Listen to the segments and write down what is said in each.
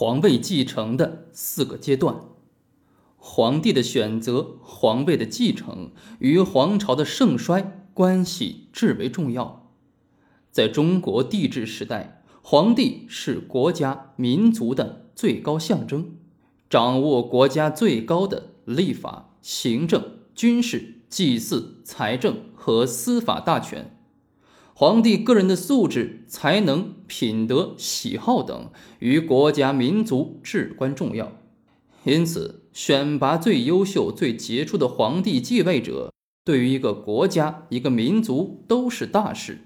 皇位继承的四个阶段。皇帝的选择、皇位的继承与皇朝的盛衰关系至为重要。在中国帝制时代，皇帝是国家民族的最高象征，掌握国家最高的立法、行政、军事、祭祀、财政和司法大权。皇帝个人的素质、才能、品德、喜好等，与国家民族至关重要。因此，选拔最优秀、最杰出的皇帝继位者，对于一个国家、一个民族都是大事。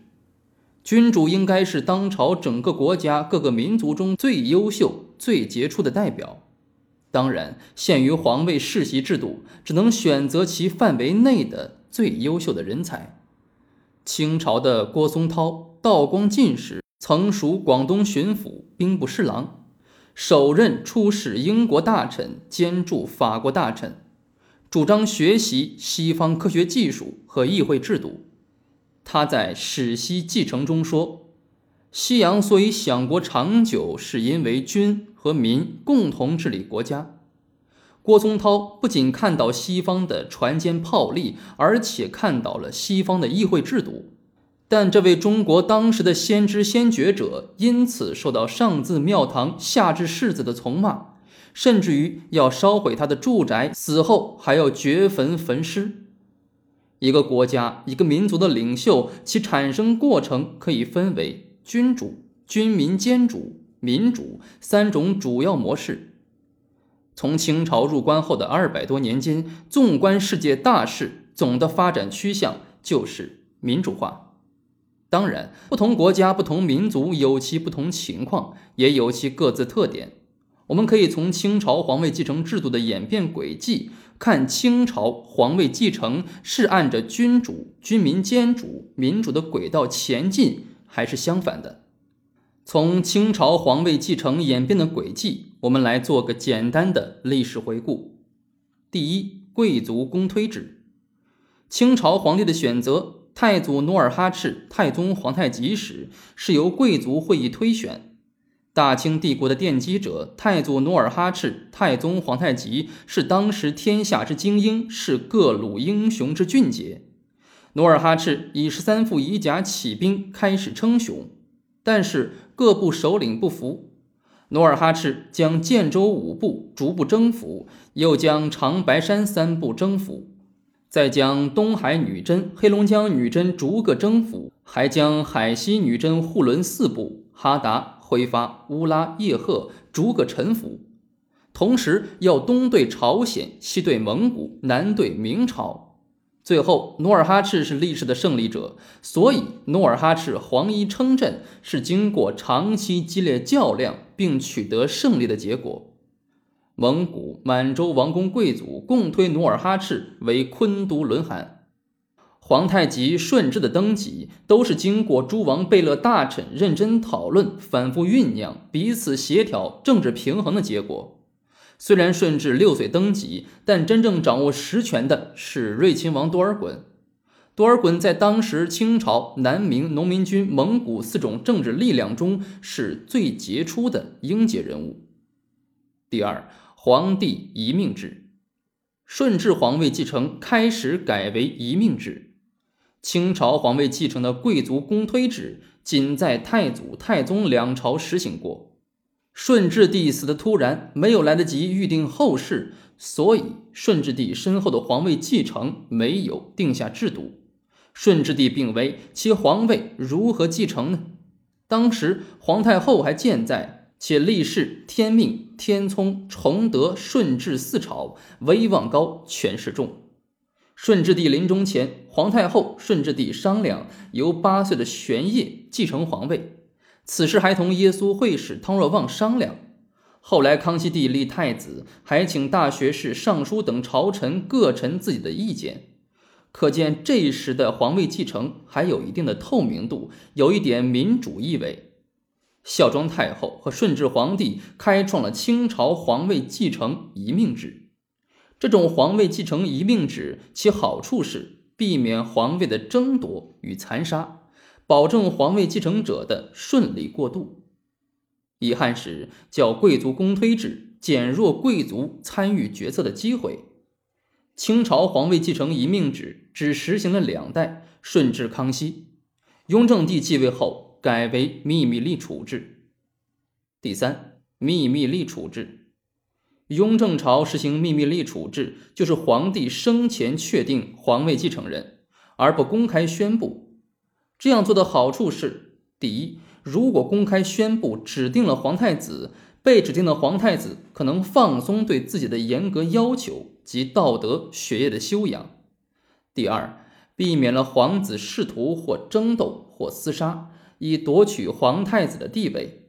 君主应该是当朝整个国家各个民族中最优秀、最杰出的代表。当然，限于皇位世袭制度，只能选择其范围内的最优秀的人才。清朝的郭松涛，道光进士，曾属广东巡抚、兵部侍郎，首任出使英国大臣兼驻法国大臣，主张学习西方科学技术和议会制度。他在《史西继承》中说：“西洋所以享国长久，是因为君和民共同治理国家。”郭松涛不仅看到西方的船坚炮利，而且看到了西方的议会制度。但这位中国当时的先知先觉者，因此受到上至庙堂，下至世子的从骂，甚至于要烧毁他的住宅，死后还要掘坟焚尸。一个国家、一个民族的领袖，其产生过程可以分为君主、军民兼主、民主三种主要模式。从清朝入关后的二百多年间，纵观世界大势，总的发展趋向就是民主化。当然，不同国家、不同民族有其不同情况，也有其各自特点。我们可以从清朝皇位继承制度的演变轨迹。看清朝皇位继承是按着君主、军民兼主、民主的轨道前进，还是相反的？从清朝皇位继承演变的轨迹，我们来做个简单的历史回顾。第一，贵族公推制。清朝皇帝的选择，太祖努尔哈赤、太宗皇太极时，是由贵族会议推选。大清帝国的奠基者太祖努尔哈赤、太宗皇太极是当时天下之精英，是各路英雄之俊杰。努尔哈赤以十三副仪甲起兵，开始称雄，但是各部首领不服。努尔哈赤将建州五部逐步征服，又将长白山三部征服，再将东海女真、黑龙江女真逐个征服，还将海西女真护伦四部、哈达。挥发乌拉叶赫逐个臣服，同时要东对朝鲜，西对蒙古，南对明朝。最后，努尔哈赤是历史的胜利者，所以努尔哈赤黄衣称朕是经过长期激烈较量并取得胜利的结果。蒙古、满洲王公贵族共推努尔哈赤为昆都伦汗。皇太极、顺治的登基都是经过诸王贝勒大臣认真讨论、反复酝酿、彼此协调、政治平衡的结果。虽然顺治六岁登基，但真正掌握实权的是睿亲王多尔衮。多尔衮在当时清朝南明农民军、蒙古四种政治力量中是最杰出的英杰人物。第二，皇帝遗命制，顺治皇位继承开始改为遗命制。清朝皇位继承的贵族公推制，仅在太祖、太宗两朝实行过。顺治帝死的突然，没有来得及预定后事，所以顺治帝身后的皇位继承没有定下制度。顺治帝病危，其皇位如何继承呢？当时皇太后还健在，且历世天命、天聪、崇德、顺治四朝，威望高，权势重。顺治帝临终前，皇太后、顺治帝商量由八岁的玄烨继承皇位，此事还同耶稣会士汤若望商量。后来康熙帝立太子，还请大学士、尚书等朝臣各陈自己的意见，可见这时的皇位继承还有一定的透明度，有一点民主意味。孝庄太后和顺治皇帝开创了清朝皇位继承遗命制。这种皇位继承遗命制，其好处是避免皇位的争夺与残杀，保证皇位继承者的顺利过渡。遗憾是叫贵族公推制，减弱贵族参与决策的机会。清朝皇位继承遗命制只实行了两代，顺治、康熙。雍正帝继位后改为秘密立储制。第三，秘密立储制。雍正朝实行秘密立储制，就是皇帝生前确定皇位继承人，而不公开宣布。这样做的好处是：第一，如果公开宣布指定了皇太子，被指定的皇太子可能放松对自己的严格要求及道德学业的修养；第二，避免了皇子仕途或争斗或厮杀，以夺取皇太子的地位。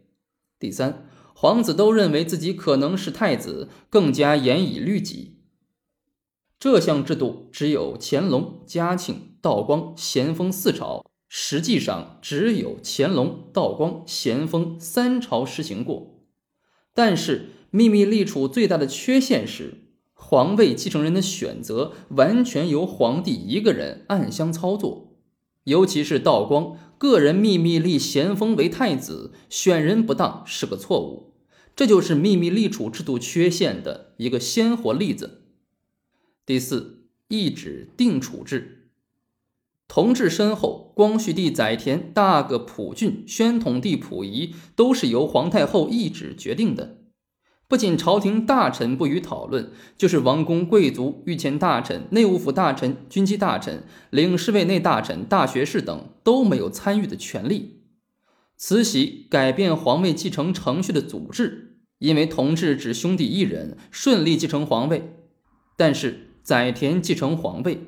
第三，皇子都认为自己可能是太子，更加严以律己。这项制度只有乾隆、嘉庆、道光、咸丰四朝，实际上只有乾隆、道光、咸丰三朝实行过。但是秘密立储最大的缺陷是，皇位继承人的选择完全由皇帝一个人暗箱操作，尤其是道光。个人秘密立咸丰为太子，选人不当是个错误，这就是秘密立储制度缺陷的一个鲜活例子。第四，一指定储制。同治身后，光绪帝载湉、大个溥俊、宣统帝溥仪都是由皇太后一旨决定的。不仅朝廷大臣不予讨论，就是王公贵族、御前大臣、内务府大臣、军机大臣、领侍卫内大臣、大学士等都没有参与的权利。慈禧改变皇位继承程序的组织，因为同治只兄弟一人顺利继承皇位，但是载湉继承皇位，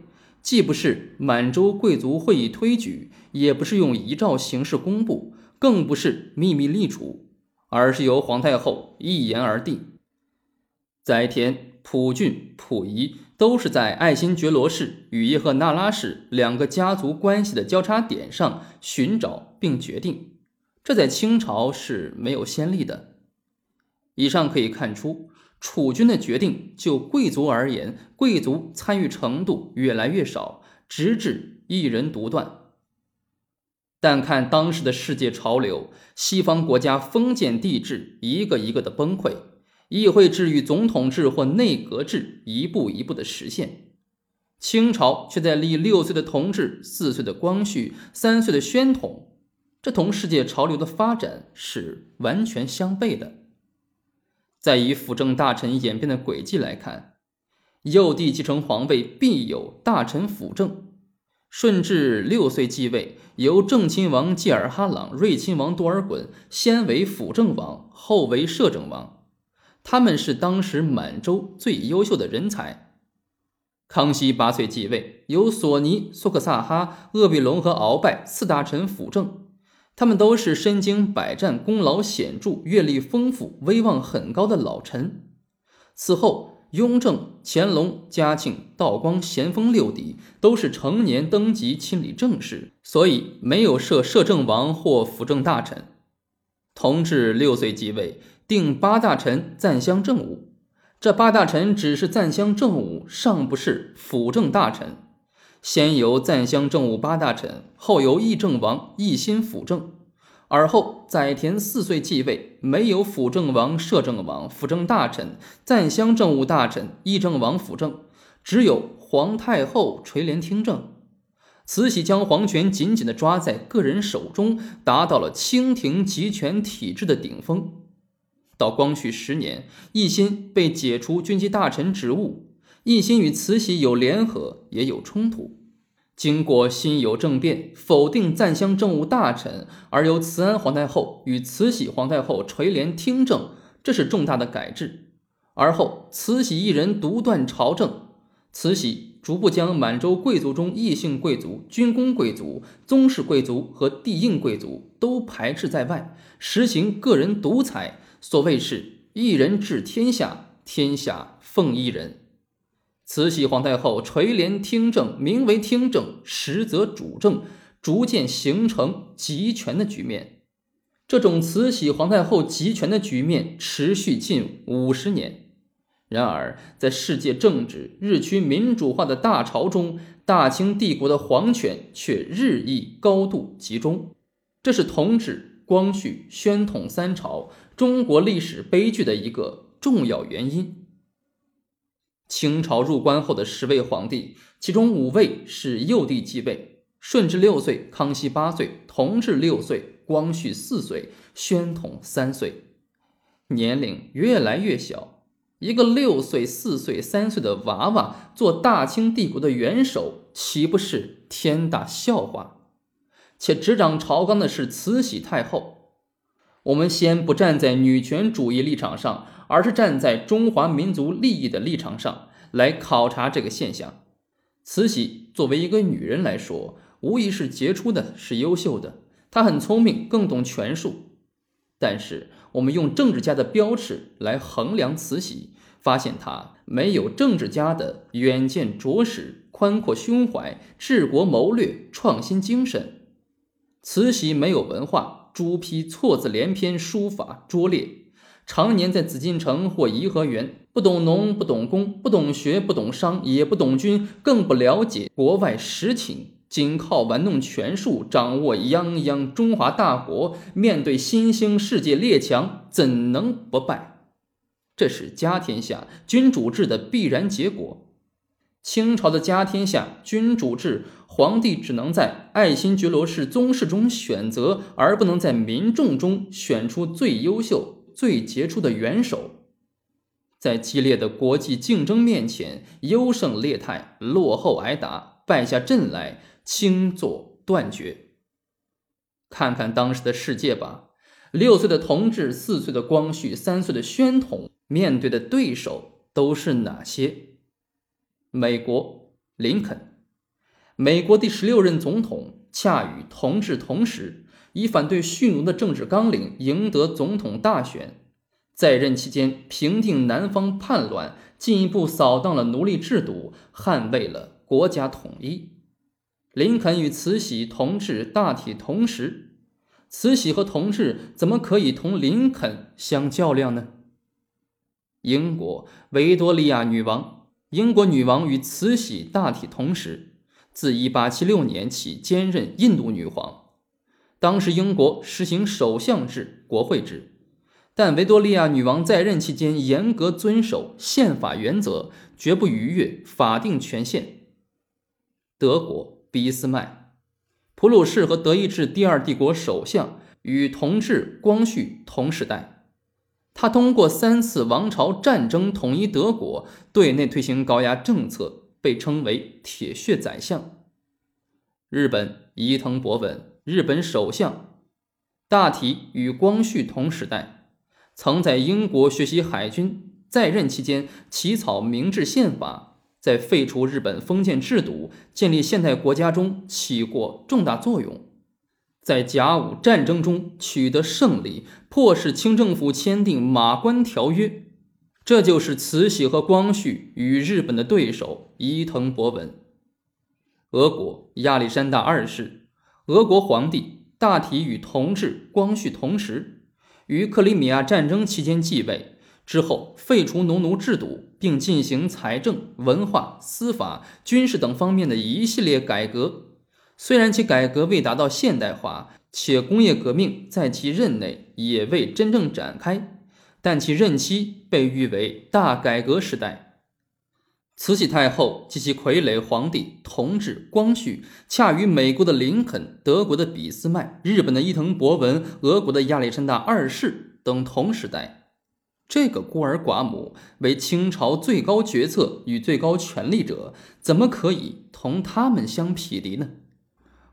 既不是满洲贵族会议推举，也不是用遗诏形式公布，更不是秘密立储。而是由皇太后一言而定。载湉、溥俊、溥仪都是在爱新觉罗氏与叶赫那拉氏两个家族关系的交叉点上寻找并决定，这在清朝是没有先例的。以上可以看出，储君的决定就贵族而言，贵族参与程度越来越少，直至一人独断。但看当时的世界潮流，西方国家封建帝制一个一个的崩溃，议会制与总统制或内阁制一步一步的实现，清朝却在立六岁的同治、四岁的光绪、三岁的宣统，这同世界潮流的发展是完全相悖的。再以辅政大臣演变的轨迹来看，幼帝继承皇位必有大臣辅政。顺治六岁继位，由正亲王济尔哈朗、睿亲王多尔衮先为辅政王，后为摄政王。他们是当时满洲最优秀的人才。康熙八岁继位，由索尼、苏克萨哈、鄂必隆和鳌拜四大臣辅政，他们都是身经百战、功劳显著、阅历丰富、威望很高的老臣。此后。雍正、乾隆、嘉庆、道光、咸丰六帝都是成年登基亲理政事，所以没有设摄政王或辅政大臣。同治六岁即位，定八大臣赞襄政务。这八大臣只是赞襄政务，尚不是辅政大臣。先由赞襄政务八大臣，后由议政王一心辅政。而后，载湉四岁继位，没有辅政王、摄政王、辅政大臣、赞襄政务大臣、议政王辅政，只有皇太后垂帘听政。慈禧将皇权紧紧地抓在个人手中，达到了清廷集权体制的顶峰。到光绪十年，奕欣被解除军机大臣职务，奕欣与慈禧有联合，也有冲突。经过辛酉政变，否定赞襄政务大臣，而由慈安皇太后与慈禧皇太后垂帘听政，这是重大的改制。而后慈禧一人独断朝政，慈禧逐步将满洲贵族中异姓贵族、军功贵族、宗室贵族和帝印贵族都排斥在外，实行个人独裁。所谓是一人治天下，天下奉一人。慈禧皇太后垂帘听政，名为听政，实则主政，逐渐形成集权的局面。这种慈禧皇太后集权的局面持续近五十年。然而，在世界政治日趋民主化的大潮中，大清帝国的皇权却日益高度集中。这是同治、光绪、宣统三朝中国历史悲剧的一个重要原因。清朝入关后的十位皇帝，其中五位是幼帝继位：顺治六岁，康熙八岁，同治六岁，光绪四岁，宣统三岁，年龄越来越小。一个六岁、四岁、三岁的娃娃做大清帝国的元首，岂不是天大笑话？且执掌朝纲的是慈禧太后。我们先不站在女权主义立场上，而是站在中华民族利益的立场上来考察这个现象。慈禧作为一个女人来说，无疑是杰出的，是优秀的。她很聪明，更懂权术。但是，我们用政治家的标尺来衡量慈禧，发现她没有政治家的远见卓识、宽阔胸怀、治国谋略、创新精神。慈禧没有文化，朱批错字连篇，书法拙劣，常年在紫禁城或颐和园，不懂农，不懂工，不懂学，不懂商，也不懂军，更不了解国外实情。仅靠玩弄权术，掌握泱泱中华大国，面对新兴世界列强，怎能不败？这是家天下君主制的必然结果。清朝的家天下君主制，皇帝只能在爱新觉罗氏宗室中选择，而不能在民众中选出最优秀、最杰出的元首。在激烈的国际竞争面前，优胜劣汰，落后挨打，败下阵来。轻作断绝。看看当时的世界吧，六岁的同治，四岁的光绪，三岁的宣统，面对的对手都是哪些？美国林肯，美国第十六任总统，恰与同治同时，以反对蓄奴的政治纲领赢得总统大选，在任期间平定南方叛乱，进一步扫荡了奴隶制度，捍卫了国家统一。林肯与慈禧同治大体同时，慈禧和同治怎么可以同林肯相较量呢？英国维多利亚女王，英国女王与慈禧大体同时，自1876年起兼任印度女皇。当时英国实行首相制、国会制，但维多利亚女王在任期间严格遵守宪法原则，绝不逾越法定权限。德国。俾斯麦、普鲁士和德意志第二帝国首相与同治、光绪同时代。他通过三次王朝战争统一德国，对内推行高压政策，被称为“铁血宰相”。日本伊藤博文，日本首相，大体与光绪同时代，曾在英国学习海军，在任期间起草明治宪法。在废除日本封建制度、建立现代国家中起过重大作用，在甲午战争中取得胜利，迫使清政府签订《马关条约》。这就是慈禧和光绪与日本的对手伊藤博文。俄国亚历山大二世，俄国皇帝，大体与同治、光绪同时，于克里米亚战争期间继位。之后废除农奴制度，并进行财政、文化、司法、军事等方面的一系列改革。虽然其改革未达到现代化，且工业革命在其任内也未真正展开，但其任期被誉为大改革时代。慈禧太后及其傀儡皇帝同治、光绪，恰与美国的林肯、德国的俾斯麦、日本的伊藤博文、俄国的亚历山大二世等同时代。这个孤儿寡母为清朝最高决策与最高权力者，怎么可以同他们相匹敌呢？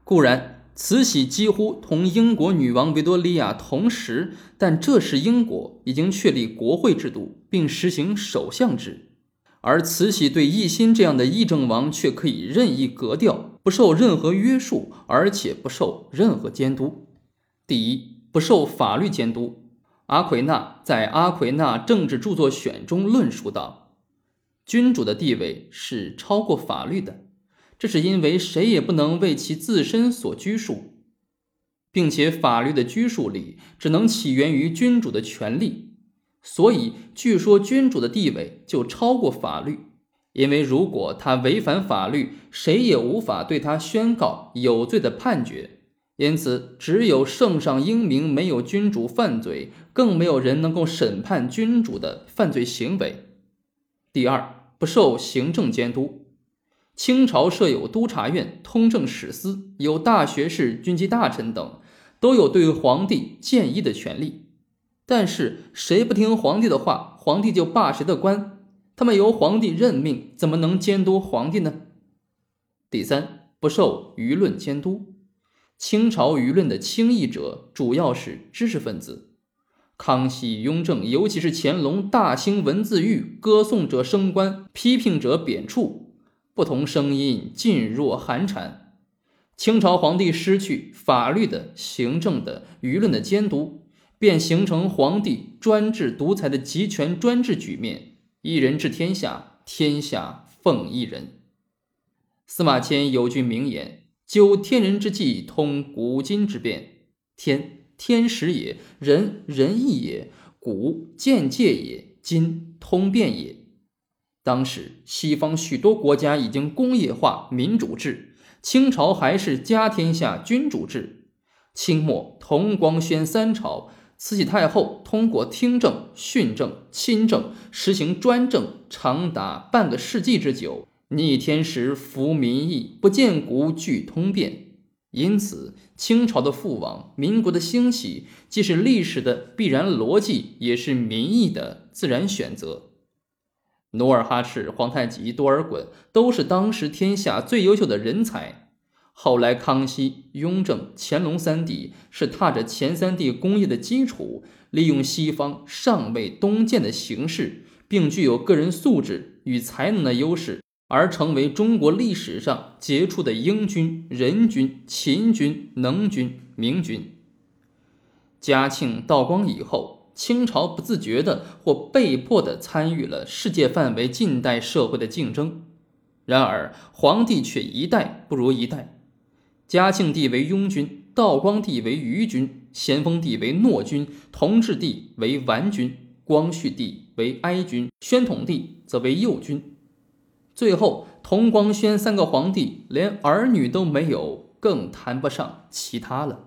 固然，慈禧几乎同英国女王维多利亚同时，但这时英国已经确立国会制度，并实行首相制，而慈禧对奕欣这样的议政王却可以任意格调，不受任何约束，而且不受任何监督。第一，不受法律监督。阿奎那在《阿奎那政治著作选》中论述道：“君主的地位是超过法律的，这是因为谁也不能为其自身所拘束，并且法律的拘束力只能起源于君主的权利。所以，据说君主的地位就超过法律，因为如果他违反法律，谁也无法对他宣告有罪的判决。因此，只有圣上英明，没有君主犯罪，更没有人能够审判君主的犯罪行为。第二，不受行政监督。清朝设有督察院、通政史司，有大学士、军机大臣等，都有对皇帝建议的权利。但是，谁不听皇帝的话，皇帝就罢谁的官。他们由皇帝任命，怎么能监督皇帝呢？第三，不受舆论监督。清朝舆论的轻易者主要是知识分子。康熙、雍正，尤其是乾隆，大兴文字狱，歌颂者升官，批评者贬黜。不同声音噤若寒蝉，清朝皇帝失去法律的、行政的、舆论的监督，便形成皇帝专制独裁的集权专制局面。一人治天下，天下奉一人。司马迁有句名言：“究天人之际，通古今之变。天，天时也；人，仁义也；古，见界也；今，通变也。”当时，西方许多国家已经工业化、民主制，清朝还是家天下、君主制。清末同光宣三朝，慈禧太后通过听政、训政、亲政，实行专政，长达半个世纪之久，逆天时、服民意，不见古具通变。因此，清朝的覆亡、民国的兴起，既是历史的必然逻辑，也是民意的自然选择。努尔哈赤、皇太极、多尔衮都是当时天下最优秀的人才。后来，康熙、雍正、乾隆三帝是踏着前三帝工业的基础，利用西方尚未东渐的形势，并具有个人素质与才能的优势，而成为中国历史上杰出的英军、仁军、勤军、能军、明军。嘉庆、道光以后。清朝不自觉的或被迫的参与了世界范围近代社会的竞争，然而皇帝却一代不如一代。嘉庆帝为雍君，道光帝为余君，咸丰帝为诺君，同治帝为完君，光绪帝为哀君，宣统帝则为右君。最后，同光宣三个皇帝连儿女都没有，更谈不上其他了。